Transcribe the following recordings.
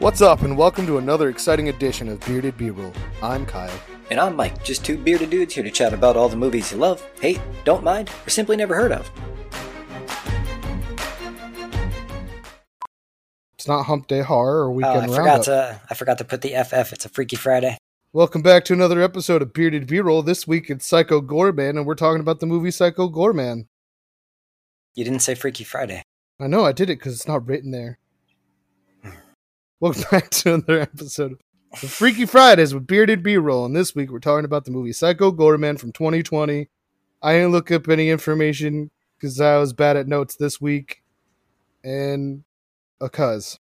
What's up, and welcome to another exciting edition of Bearded B-Roll. I'm Kyle. And I'm Mike, just two bearded dudes here to chat about all the movies you love, hate, don't mind, or simply never heard of. It's not Hump Day Horror or Oh, Weekend I forgot Roundup. to I forgot to put the FF. It's a Freaky Friday. Welcome back to another episode of Bearded B-Roll. This week it's Psycho Goreman, and we're talking about the movie Psycho Goreman. You didn't say Freaky Friday. I know I did it because it's not written there. Welcome back to another episode of Freaky Fridays with Bearded B-Roll, and this week we're talking about the movie Psycho Goreman from 2020. I didn't look up any information because I was bad at notes this week, and a cuz.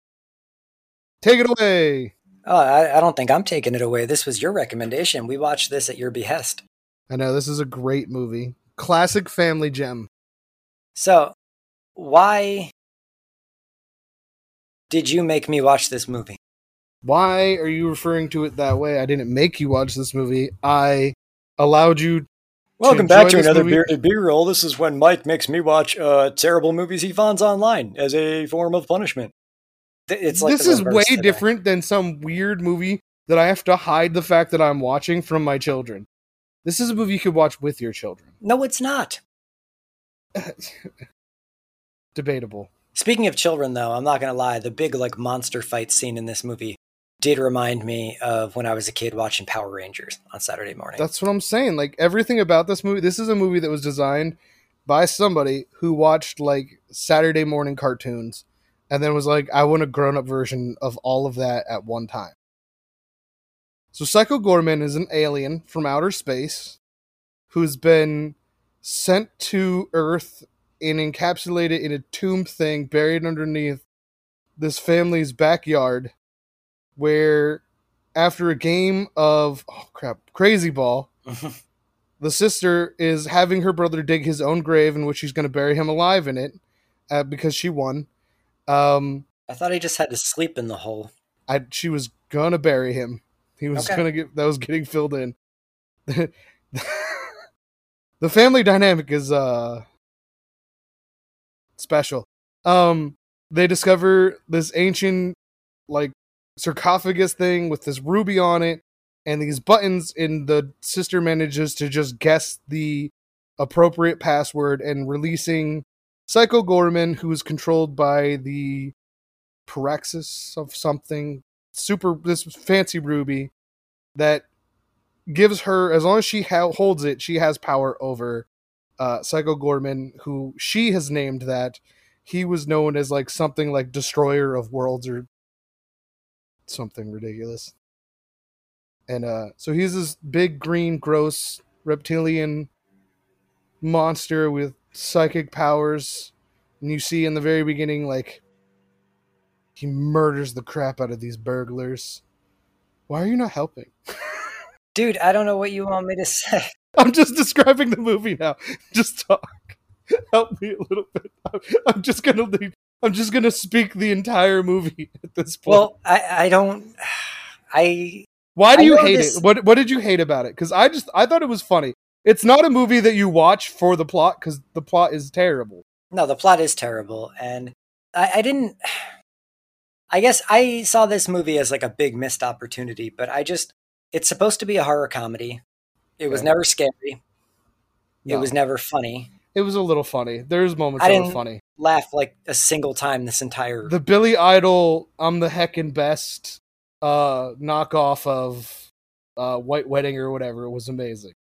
Take it away. Oh, I, I don't think I'm taking it away. This was your recommendation. We watched this at your behest. I know this is a great movie, classic family gem. So, why did you make me watch this movie? Why are you referring to it that way? I didn't make you watch this movie. I allowed you. Welcome enjoy back to another movie- bearded B-Roll. This is when Mike makes me watch uh, terrible movies he finds online as a form of punishment. It's like this is way today. different than some weird movie that I have to hide the fact that I'm watching from my children. This is a movie you could watch with your children. No, it's not. Debatable. Speaking of children, though, I'm not gonna lie. The big like monster fight scene in this movie did remind me of when I was a kid watching Power Rangers on Saturday morning. That's what I'm saying. Like everything about this movie, this is a movie that was designed by somebody who watched like Saturday morning cartoons and then was like, I want a grown up version of all of that at one time. So Psycho Goreman is an alien from outer space who's been sent to Earth and encapsulated in a tomb thing buried underneath this family's backyard where after a game of oh crap crazy ball the sister is having her brother dig his own grave in which she's going to bury him alive in it uh, because she won um I thought he just had to sleep in the hole. I, she was gonna bury him he was Okay. gonna get that was getting filled in the family dynamic is uh special. Um they discover this ancient like sarcophagus thing with this ruby on it and these buttons and the sister manages to just guess the appropriate password and releasing psycho goreman who is controlled by the paraxis of something super this fancy ruby that gives her as long as she ha- holds it she has power over uh psycho goreman who she has named that he was known as like something like destroyer of worlds or something ridiculous. And uh so he's this big green gross reptilian monster with psychic powers. And you see in the very beginning like he murders the crap out of these burglars. Why are you not helping? Dude, I don't know what you want me to say. I'm just describing the movie now just talk help me a little bit i'm, I'm just gonna leave i'm just gonna speak the entire movie at this point Well, I, I don't. I Why do I you hate this- it? What What did you hate about it? Because I just I thought it was funny. It's not a movie that you watch for the plot because the plot is terrible. no, the plot is terrible, and I, I didn't. I guess I saw this movie as like a big missed opportunity, but I just. It's supposed to be a horror comedy. It was never scary. It was never funny. It was a little funny. There's moments I that were didn't- funny. Laugh like a single time this entire. The Billy Idol, I'm the heckin' best uh knockoff of uh White Wedding or whatever It was amazing.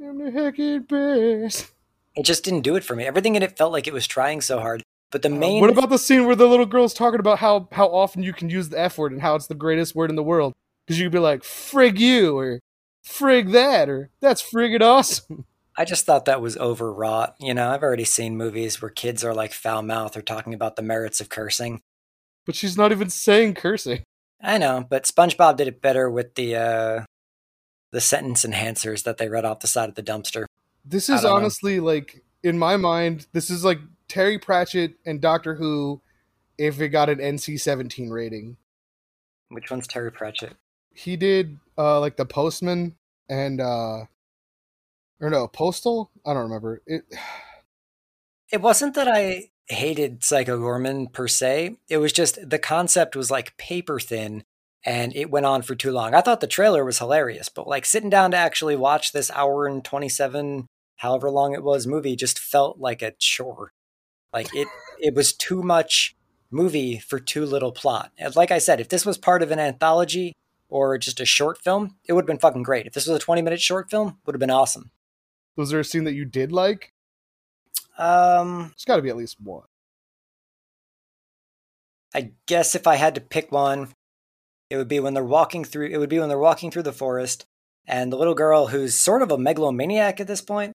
I'm the heckin' best. it just didn't do it for me. Everything in it felt like it was trying so hard. But the Uh, main. what about the scene where the little girl's talking about how how often you can use the F word and how it's the greatest word in the world? Because you could be like "frig you" or "frig that" or "that's friggin' awesome." I just thought that was overwrought. You know, I've already seen movies where kids are like foul mouth or talking about the merits of cursing. But she's not even saying cursing. I know, but SpongeBob did it better with the uh the sentence enhancers that they read off the side of the dumpster. This is don't know. honestly like in my mind, this is like Terry Pratchett and Doctor Who if it got an NC-17 rating. Which one's Terry Pratchett? He did uh like the Postman and uh or no, Postal? I don't remember. It It wasn't that I hated Psycho Goreman per se. It was just the concept was like paper thin and it went on for too long. I thought the trailer was hilarious, but like sitting down to actually watch this hour and 27 however long it was movie just felt like a chore. Like it it was too much movie for too little plot. And like I said, if this was part of an anthology or just a short film, it would have been fucking great. If this was a 20 minute short film, would have been awesome. was there a scene that you did like? Um There's got to be at least one. I guess if I had to pick one, it would be when they're walking through. It would be when they're walking through the forest, and the little girl, who's sort of a megalomaniac at this point,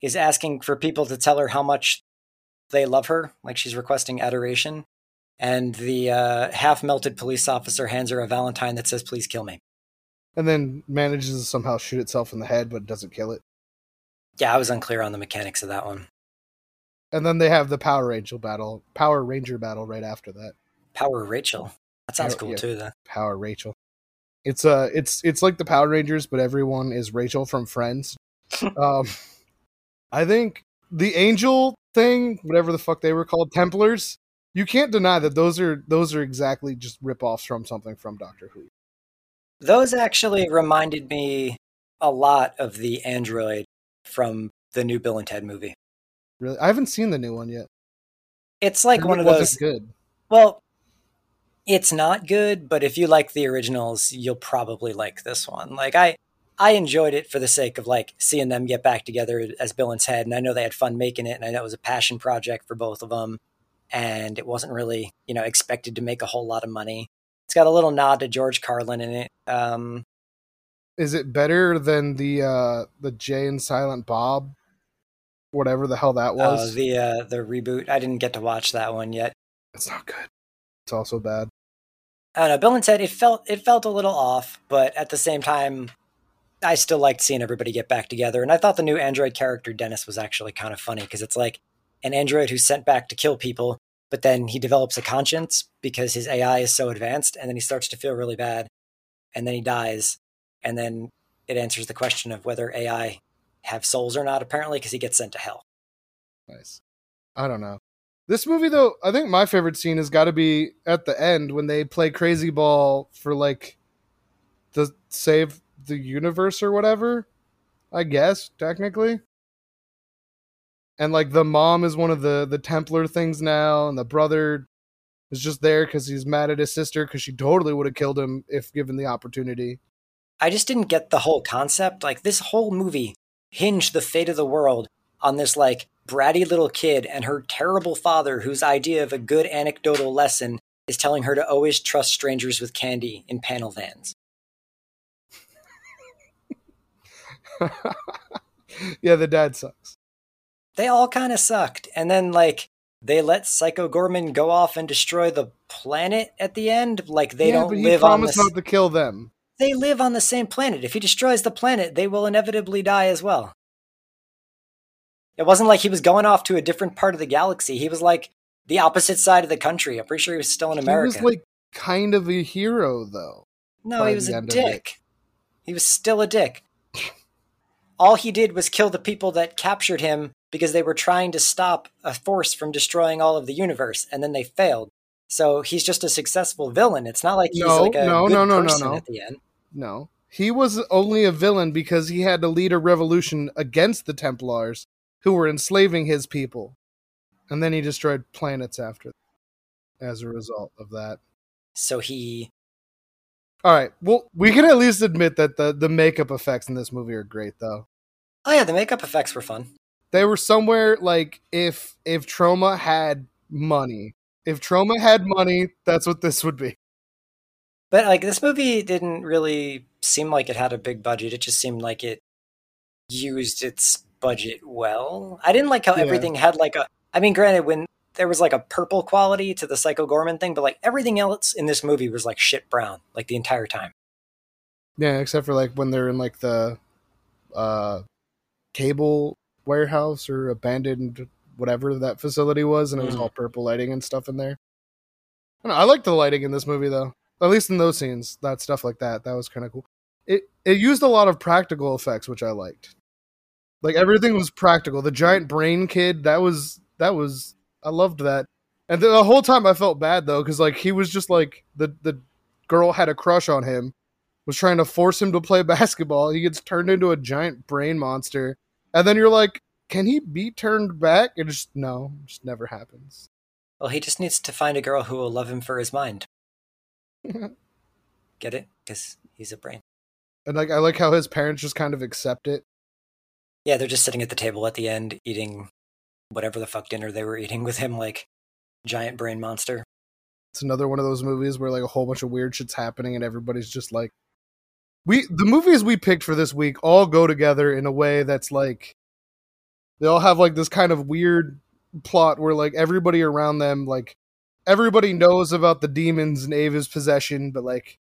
is asking for people to tell her how much they love her, like she's requesting adoration. And the uh, half-melted police officer hands her a valentine that says, "Please kill me." And then manages to somehow shoot itself in the head but doesn't kill it. Yeah, I was unclear on the mechanics of that one. And then they have the Power Ranger battle, Power Ranger battle right after that. Power Rachel. That sounds Power- cool yeah. too, though. Power Rachel. It's uh it's it's like the Power Rangers, but everyone is Rachel from Friends. um I think the angel thing, whatever the fuck they were called, Templars, you can't deny that those are those are exactly just rip-offs from something from Doctor Who. Those actually reminded me a lot of the android from the new Bill and Ted movie. Really, I haven't seen the new one yet. It's like one of those. good. Well, it's not good, but if you like the originals, you'll probably like this one. Like I, I enjoyed it for the sake of like seeing them get back together as Bill and Ted, and I know they had fun making it, and I know it was a passion project for both of them, and it wasn't really you know expected to make a whole lot of money. It's got a little nod to George Carlin in it. Um, Is it better than the uh the Jay and Silent Bob? Whatever the hell that uh, was. the uh, the reboot. I didn't get to watch that one yet. it's not good. It's also bad. I don't know. Bill and Ted. It felt it felt a little off, but at the same time, I still liked seeing everybody get back together. And I thought the new android character Dennis was actually kind of funny because it's like an android who's sent back to kill people, but then he develops a conscience because his AI is so advanced, and then he starts to feel really bad, and then he dies, and then it answers the question of whether AI have souls or not. Apparently, because he gets sent to hell. Nice. I don't know. This movie though, I think my favorite scene has got to be at the end when they play crazy ball for like the save the universe or whatever. I guess technically. And like the mom is one of the the Templar things now and the brother is just there cuz he's mad at his sister cuz she totally would have killed him if given the opportunity. I just didn't get the whole concept. Like this whole movie hinged the fate of the world on this like bratty little kid and her terrible father whose idea of a good anecdotal lesson is telling her to always trust strangers with candy in panel vans. yeah, the dad sucks. They all kind of sucked. And then like they let Psycho Goreman go off and destroy the planet at the end. Like they yeah, don't but live on this. not to kill them. They live on the same planet. If he destroys the planet, they will inevitably die as well. It wasn't like he was going off to a different part of the galaxy. He was like the opposite side of the country. I'm pretty sure he was still in America. He was like kind of a hero though. no, he was a end of it. dick. He was still a dick. All he did was kill the people that captured him because they were trying to stop a force from destroying all of the universe, and then they failed. So he's just a successful villain. It's not like he's No, like a no, good no, no, no, person no. at the end. No. He was only a villain because he had to lead a revolution against the Templars who were enslaving his people. And then he destroyed planets after as a result of that. So he All right. Well, we can at least admit that the the makeup effects in this movie are great though. Oh yeah, the makeup effects were fun. They were somewhere like if if Troma had money. If Troma had money, that's what this would be. But like this movie didn't really seem like it had a big budget. It just seemed like it used its budget well. I didn't like how Yeah. everything had like a I mean granted when there was like a purple quality to the Psycho Goreman thing, but like everything else in this movie was like shit brown like the entire time. Yeah, except for like when they're in like the uh cable warehouse or abandoned whatever that facility was, and it was Mhm. all purple lighting and stuff in there. I, know, I like the lighting in this movie though. At least in those scenes, that stuff like that, that was kind of cool. It it used a lot of practical effects, which I liked. Like everything was practical. The giant brain kid, that was that was I loved that. And the, the whole time I felt bad though, because like he was just like the the girl had a crush on him, was trying to force him to play basketball. He gets turned into a giant brain monster, and then you're like, can he be turned back? It just no, it just never happens. Well, he just needs to find a girl who will love him for his mind. Get it? Because he's a brain. And like I like how his parents just kind of accept it. Yeah, they're just sitting at the table at the end eating whatever the fuck dinner they were eating with him, like giant brain monster. It's another one of those movies where like a whole bunch of weird shit's happening and everybody's just like we the movies we picked for this week all go together in a way that's like they all have like this kind of weird plot where like everybody around them like everybody knows about the demons and Ava's possession but like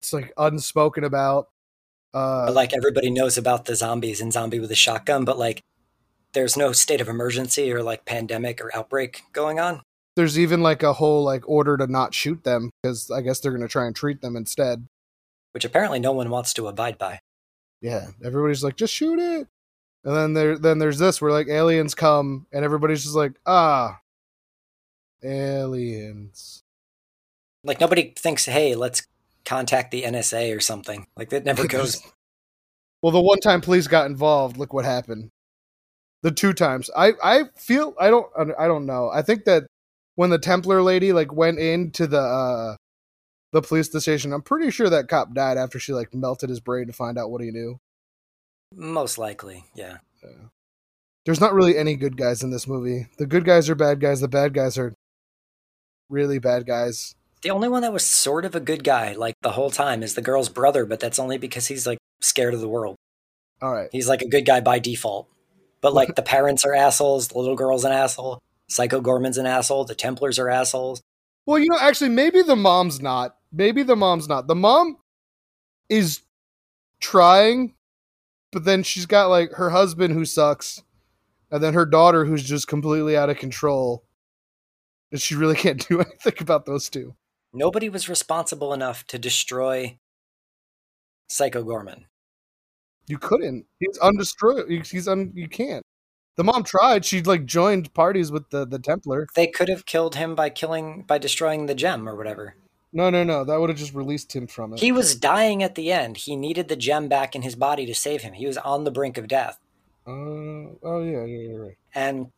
it's like unspoken about uh But like everybody knows about the zombies and zombie with a shotgun, but like there's no state of emergency or like pandemic or outbreak going on. there's even like a whole like order to not shoot them because I guess they're going to try and treat them instead. which apparently no one wants to abide by. Yeah, everybody's like, just shoot it. And then there, then there's this where like aliens come, and everybody's just like, ah, aliens. Like nobody thinks, hey, let's contact the NSA or something. Like that never goes. well, the one time police got involved, look what happened. The two times, I, I feel, I don't, I don't know. I think that when the Templar lady like went into the, uh, the police station, I'm pretty sure that cop died after she like melted his brain to find out what he knew. Most likely, yeah. there's not really any good guys in this movie. The good guys are bad guys. The bad guys are really bad guys. The only one that was sort of a good guy, like the whole time, is the girl's brother, but that's only because he's like scared of the world. All right. He's like a good guy by default. But like the parents are assholes, the little girl's an asshole, Psycho Goreman's an asshole, the Templars are assholes. Well, you know, actually, maybe the mom's not. Maybe the mom's not. The mom is trying, but then she's got like her husband who sucks, and then her daughter who's just completely out of control. And she really can't do anything about those two. Nobody was responsible enough to destroy Psycho Goreman. You couldn't. He's undestroyed. He's un. You can't. The mom tried. She like joined parties with the the Templar. They could have killed him by killing by destroying the gem or whatever. No, no, no. That would have just released him from it. He was dying at the end. He needed the gem back in his body to save him. He was on the brink of death. Uh, oh yeah, yeah, you're right. And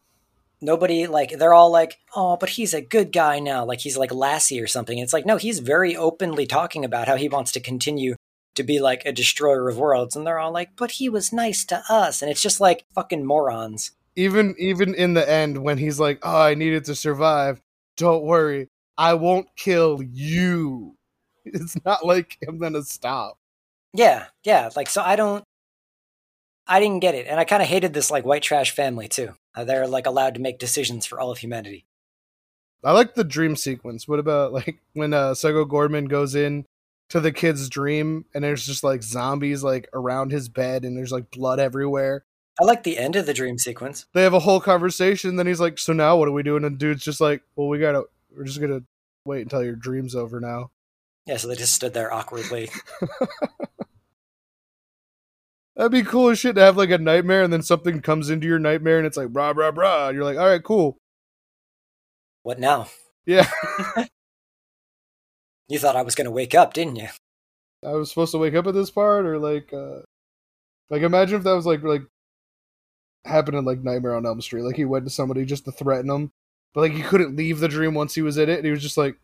nobody like they're all like, "Oh, but he's a good guy now." Like he's like Lassie or something. And It's like, "No, he's very openly talking about how he wants to continue to be like a destroyer of worlds." And they're all like, "But he was nice to us." And it's just like fucking morons. Even even in the end, when he's like, "Oh, I needed to survive," don't worry, I won't kill you. It's not like I'm gonna stop. Yeah, yeah. Like so I don't I didn't get it. And I kind of hated this like white trash family too. How they're like allowed to make decisions for all of humanity. I like the dream sequence. What about like when uh Psycho Goreman goes in to the kid's dream and there's just like zombies like around his bed and there's like blood everywhere. I like the end of the dream sequence. They have a whole conversation. Then he's like, "So now what are we doing?" And dude's just like, "Well, we gotta. We're just gonna wait until your dream's over now." Yeah, so they just stood there awkwardly. That'd be cool as shit to have like a nightmare and then something comes into your nightmare and it's like brah brah brah. And you're like, all right, cool. what now? Yeah. You thought I was going to wake up, didn't you? I was supposed to wake up at this part or like uh like imagine if that was like like happened in like Nightmare on Elm Street. Like he went to somebody just to threaten him, but like he couldn't leave the dream once he was in it, and he was just like,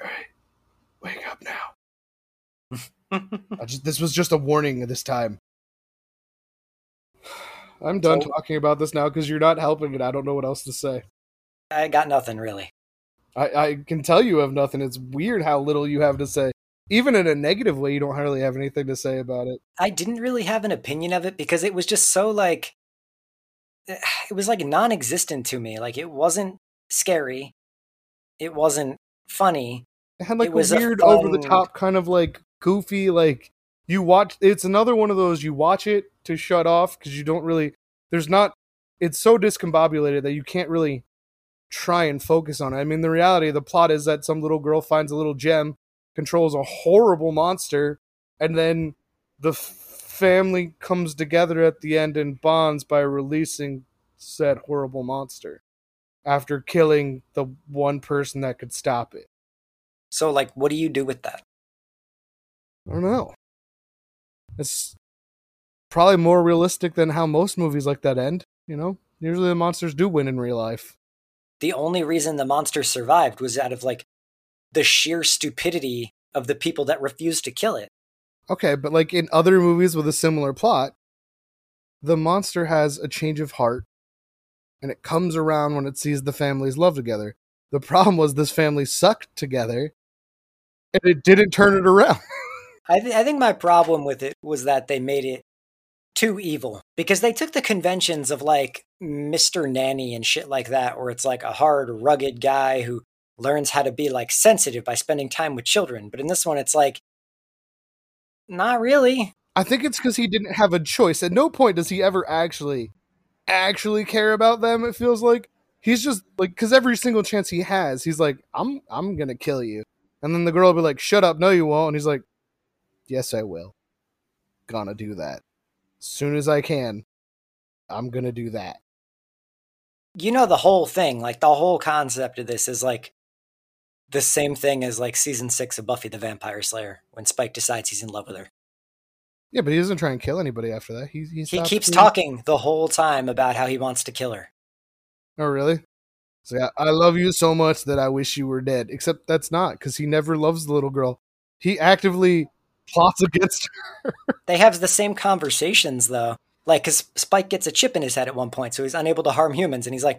"All right, wake up now." I just this was just a warning this time. I'm done So- talking about this now because you're not helping it. I don't know what else to say. I got nothing really. I, I can tell you have nothing. It's weird how little you have to say. Even in a negative way, you don't hardly have anything to say about it. I didn't really have an opinion of it because it was just so like eh, it was like non-existent to me. Like it wasn't scary. It wasn't funny. It had like It a was a weird, over the top kind of like goofy. Like you watch. It's another one of those you watch it to shut off because you don't really. There's not. It's so discombobulated that you can't really try and focus on it. I mean, the reality of the plot is that some little girl finds a little gem, controls a horrible monster, and then the family comes together at the end and bonds by releasing said horrible monster after killing the one person that could stop it. So like what do you do with that? I don't know. It's probably more realistic than how most movies like that end. You know, usually the monsters do win in real life. The only reason the monster survived was out of like the sheer stupidity of the people that refused to kill it. Okay, but like in other movies with a similar plot, the monster has a change of heart and it comes around when it sees the families love together. The problem was this family sucked together and it didn't turn it around. I, th- I think my problem with it was that they made it too evil because they took the conventions of like Mr. Nanny and shit like that, where it's like a hard, rugged guy who learns how to be like sensitive by spending time with children. But in this one, it's like, not really. I think it's because he didn't have a choice. At no point does he ever actually, actually care about them. It feels like he's just like because every single chance he has, he's like, "I'm, I'm gonna kill you," and then the girl will be like, "Shut up, no, you won't," and he's like, "Yes, I will. Gonna do that soon as I can. I'm gonna do that." You know, the whole thing, like the whole concept of this is like the same thing as like season six of Buffy the Vampire Slayer when Spike decides he's in love with her. Yeah, but he doesn't try and kill anybody after that. He he, He keeps talking the whole time about how he wants to kill her. Oh, really? So yeah, I love you so much that I wish you were dead. Except that's not because he never loves the little girl. He actively plots against her. They have the same conversations though. Like, because Spike gets a chip in his head at one point, so he's unable to harm humans, and he's like,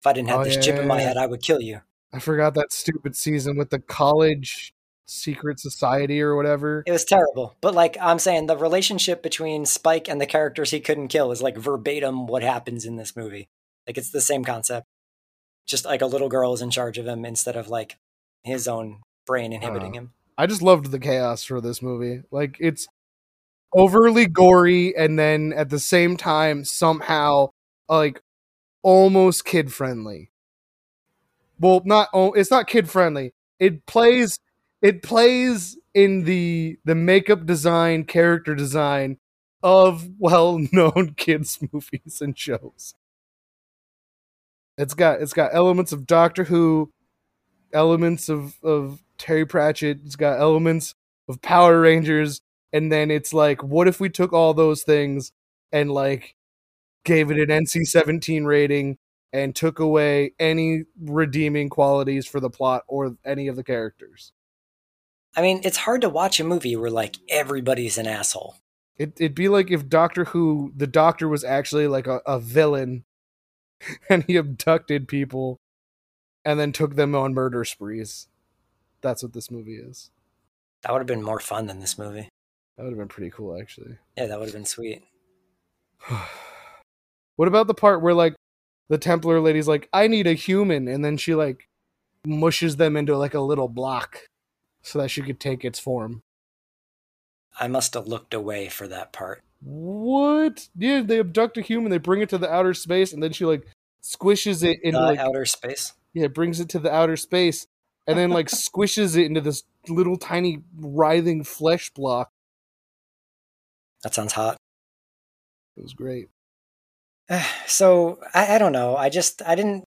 "If I didn't have Oh, this yeah, chip in my yeah, head, I would kill you." I forgot that stupid season with the college secret society or whatever. It was terrible. But like I'm saying, the relationship between Spike and the characters he couldn't kill is like verbatim what happens in this movie. Like it's the same concept. Just like a little girl is in charge of him instead of like his own brain inhibiting Uh, him. I just loved the chaos for this movie. Like it's overly gory and then at the same time somehow like almost kid friendly. Well, not it's not kid friendly. It plays it plays in the the makeup design, character design of well-known kids movies and shows. It's got it's got elements of Doctor Who, elements of of Terry Pratchett. It's got elements of Power Rangers, and then it's like, what if we took all those things and like gave it an NC-17 rating and took away any redeeming qualities for the plot or any of the characters? I mean, it's hard to watch a movie where like everybody's an asshole. It, it'd be like if Doctor Who, the Doctor was actually like a, a villain, and he abducted people, and then took them on murder sprees. That's what this movie is. That would have been more fun than this movie. That would have been pretty cool, actually. Yeah, that would have been sweet. what about the part where like the Templar lady's like, "I need a human," and then she like mushes them into like a little block so that she could take its form? I must have looked away for that part. What? Yeah, they abduct a human, they bring it to the outer space, and then she like squishes it into Uh, like outer space. yeah, brings it to the outer space, and then like squishes it into this little tiny writhing flesh block. That sounds hot. It was great. so I, I don't know. I just I didn't.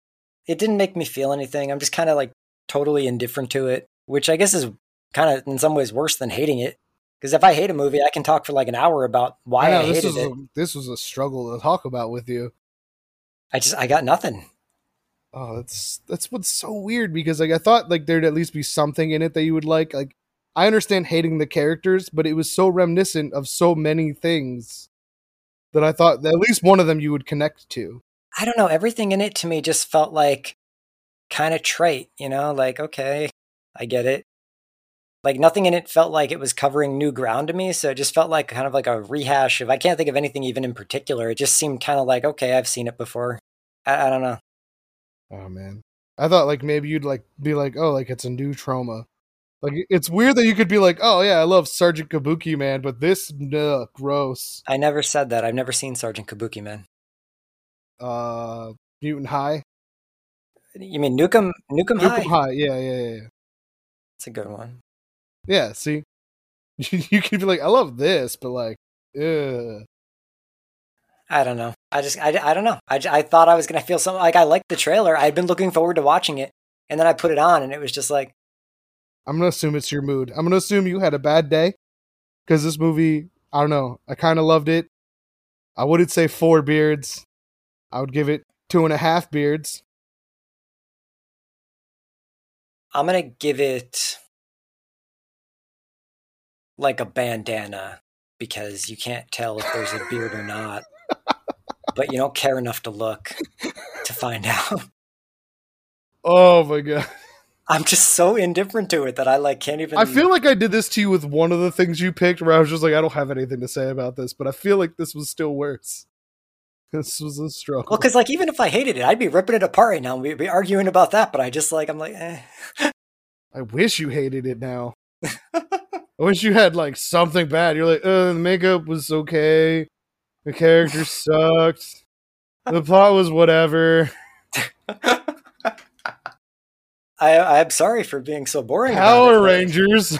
It didn't make me feel anything. I'm just kind of like totally indifferent to it, which I guess is kind of in some ways worse than hating it. Because if I hate a movie, I can talk for like an hour about why I, know, hated this was it. a, this was a struggle to talk about with you. I just I got nothing. Oh, that's that's what's so weird because like I thought like there'd at least be something in it that you would like. Like I understand hating the characters, but it was so reminiscent of so many things that I thought that at least one of them you would connect to. I don't know. Everything in it to me just felt like kind of trite, you know, like, okay, I get it. Like nothing in it felt like it was covering new ground to me. So it just felt like kind of like a rehash of, I can't think of anything even in particular. It just seemed kind of like, okay, I've seen it before. I, I don't know. Oh man. I thought like maybe you'd like be like, oh, like it's a new Troma. Like it's weird that you could be like, oh yeah, I love Sergeant Kabukiman, but this no gross. I never said that. I've never seen Sergeant Kabukiman. Uh Mutant High? You mean Nuke 'Em Nukem High? Nuke 'Em High, yeah, yeah, yeah. yeah. It's a good one. Yeah, see? you could be like, I love this, but like, ugh. I don't know. I just I, I don't know. I, I thought I was gonna feel something like I liked the trailer. I'd been looking forward to watching it, and then I put it on, and it was just like I'm gonna assume it's your mood. I'm gonna assume you had a bad day because this movie. I don't know. I kind of loved it. I wouldn't say four beards. I would give it two and a half beards. I'm gonna give it like a bandana because you can't tell if there's a beard or not, but you don't care enough to look to find out. Oh my god! I'm just so indifferent to it that I like can't even. I feel like I did this to you with one of the things you picked, where I was just like, I don't have anything to say about this, but I feel like this was still worse. This was a struggle. well, because like even if I hated it, I'd be ripping it apart right now. and We'd be arguing about that, but I just like I'm like, eh. I wish you hated it now. I wish you had like something bad. You're like, uh, the makeup was okay. The character sucked. The plot was whatever. I I'm sorry for being so boring. about Power Rangers.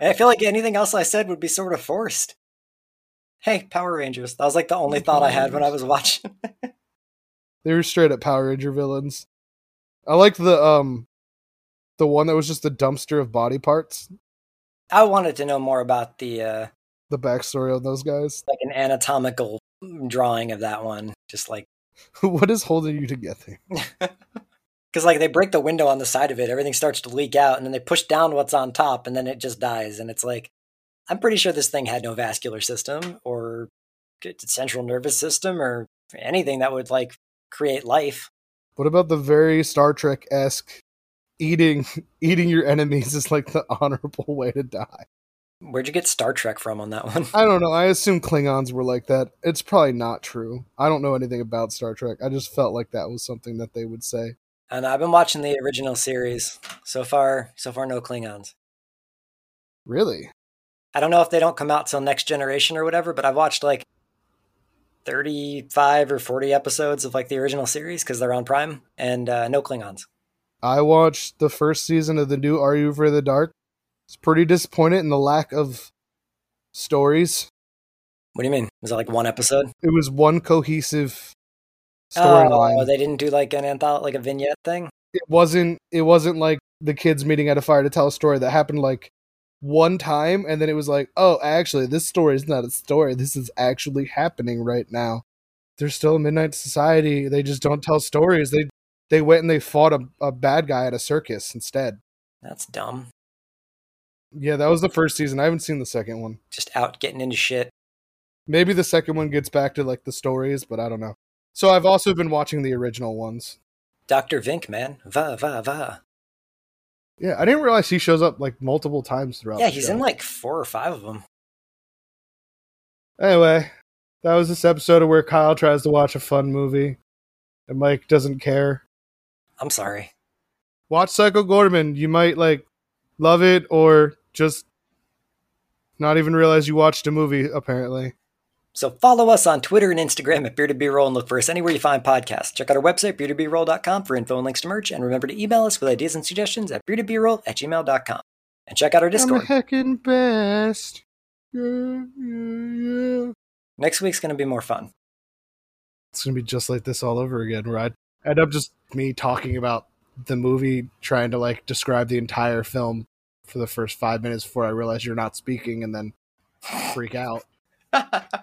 I feel like anything else I said would be sort of forced. Hey, Power Rangers. That was like the only thought I had when I was watching. they were straight up Power Ranger villains. I liked the um the one that was just a dumpster of body parts. I wanted to know more about the uh The backstory of those guys. like an anatomical drawing of that one. Just like what is holding you together? because like they break the window on the side of it, everything starts to leak out, and then they push down what's on top, and then it just dies. And it's like, I'm pretty sure this thing had no vascular system or central nervous system or anything that would like create life. What about the very Star Trek esque eating eating your enemies is like the honorable way to die? Where'd you get Star Trek from on that one? I don't know. I assume Klingons were like that. It's probably not true. I don't know anything about Star Trek. I just felt like that was something that they would say. And I've been watching the original series so far. So far, no Klingons. Really? I don't know if they don't come out till next generation or whatever, but I've watched like 35 or 40 episodes of like the original series because they're on Prime and uh, no Klingons. I watched the first season of the new Are You for the Dark. It's pretty disappointed in the lack of stories. What do you mean? Was it like one episode? It was one cohesive storyline. Oh, they didn't do like an anthology, like a vignette thing. it wasn't it wasn't like the kids meeting at a fire to tell a story that happened like one time and then it was like oh actually this story is not a story this is actually happening right now there's still a midnight society they just don't tell stories they they went and they fought a, a bad guy at a circus instead That's dumb. Yeah that was the first season i haven't seen the second one Just out getting into shit. maybe the second one gets back to like the stories but i don't know so i've also been watching the original ones Dr. Vink, man. Va, va, va. yeah i didn't realize he shows up like multiple times throughout Yeah, he's show. in like four or five of them. Anyway, that was this episode of where Kyle tries to watch a fun movie and Mike doesn't care. I'm sorry. Watch Psycho Goreman. You might like love it or just not even realize you watched a movie, apparently. So follow us on Twitter and Instagram at Bearded B-Roll and look for us anywhere you find podcasts. Check out our website, beardedbroll.com for info and links to merch. And remember to email us with ideas and suggestions at beardedbroll at gmail.com. And check out our Discord. I'm heckin' best. Yeah, yeah, yeah. Next week's going to be more fun. It's gonna be just like this all over again, where I end up just me talking about the movie, trying to like describe the entire film for the first five minutes before I realize you're not speaking, and then freak out.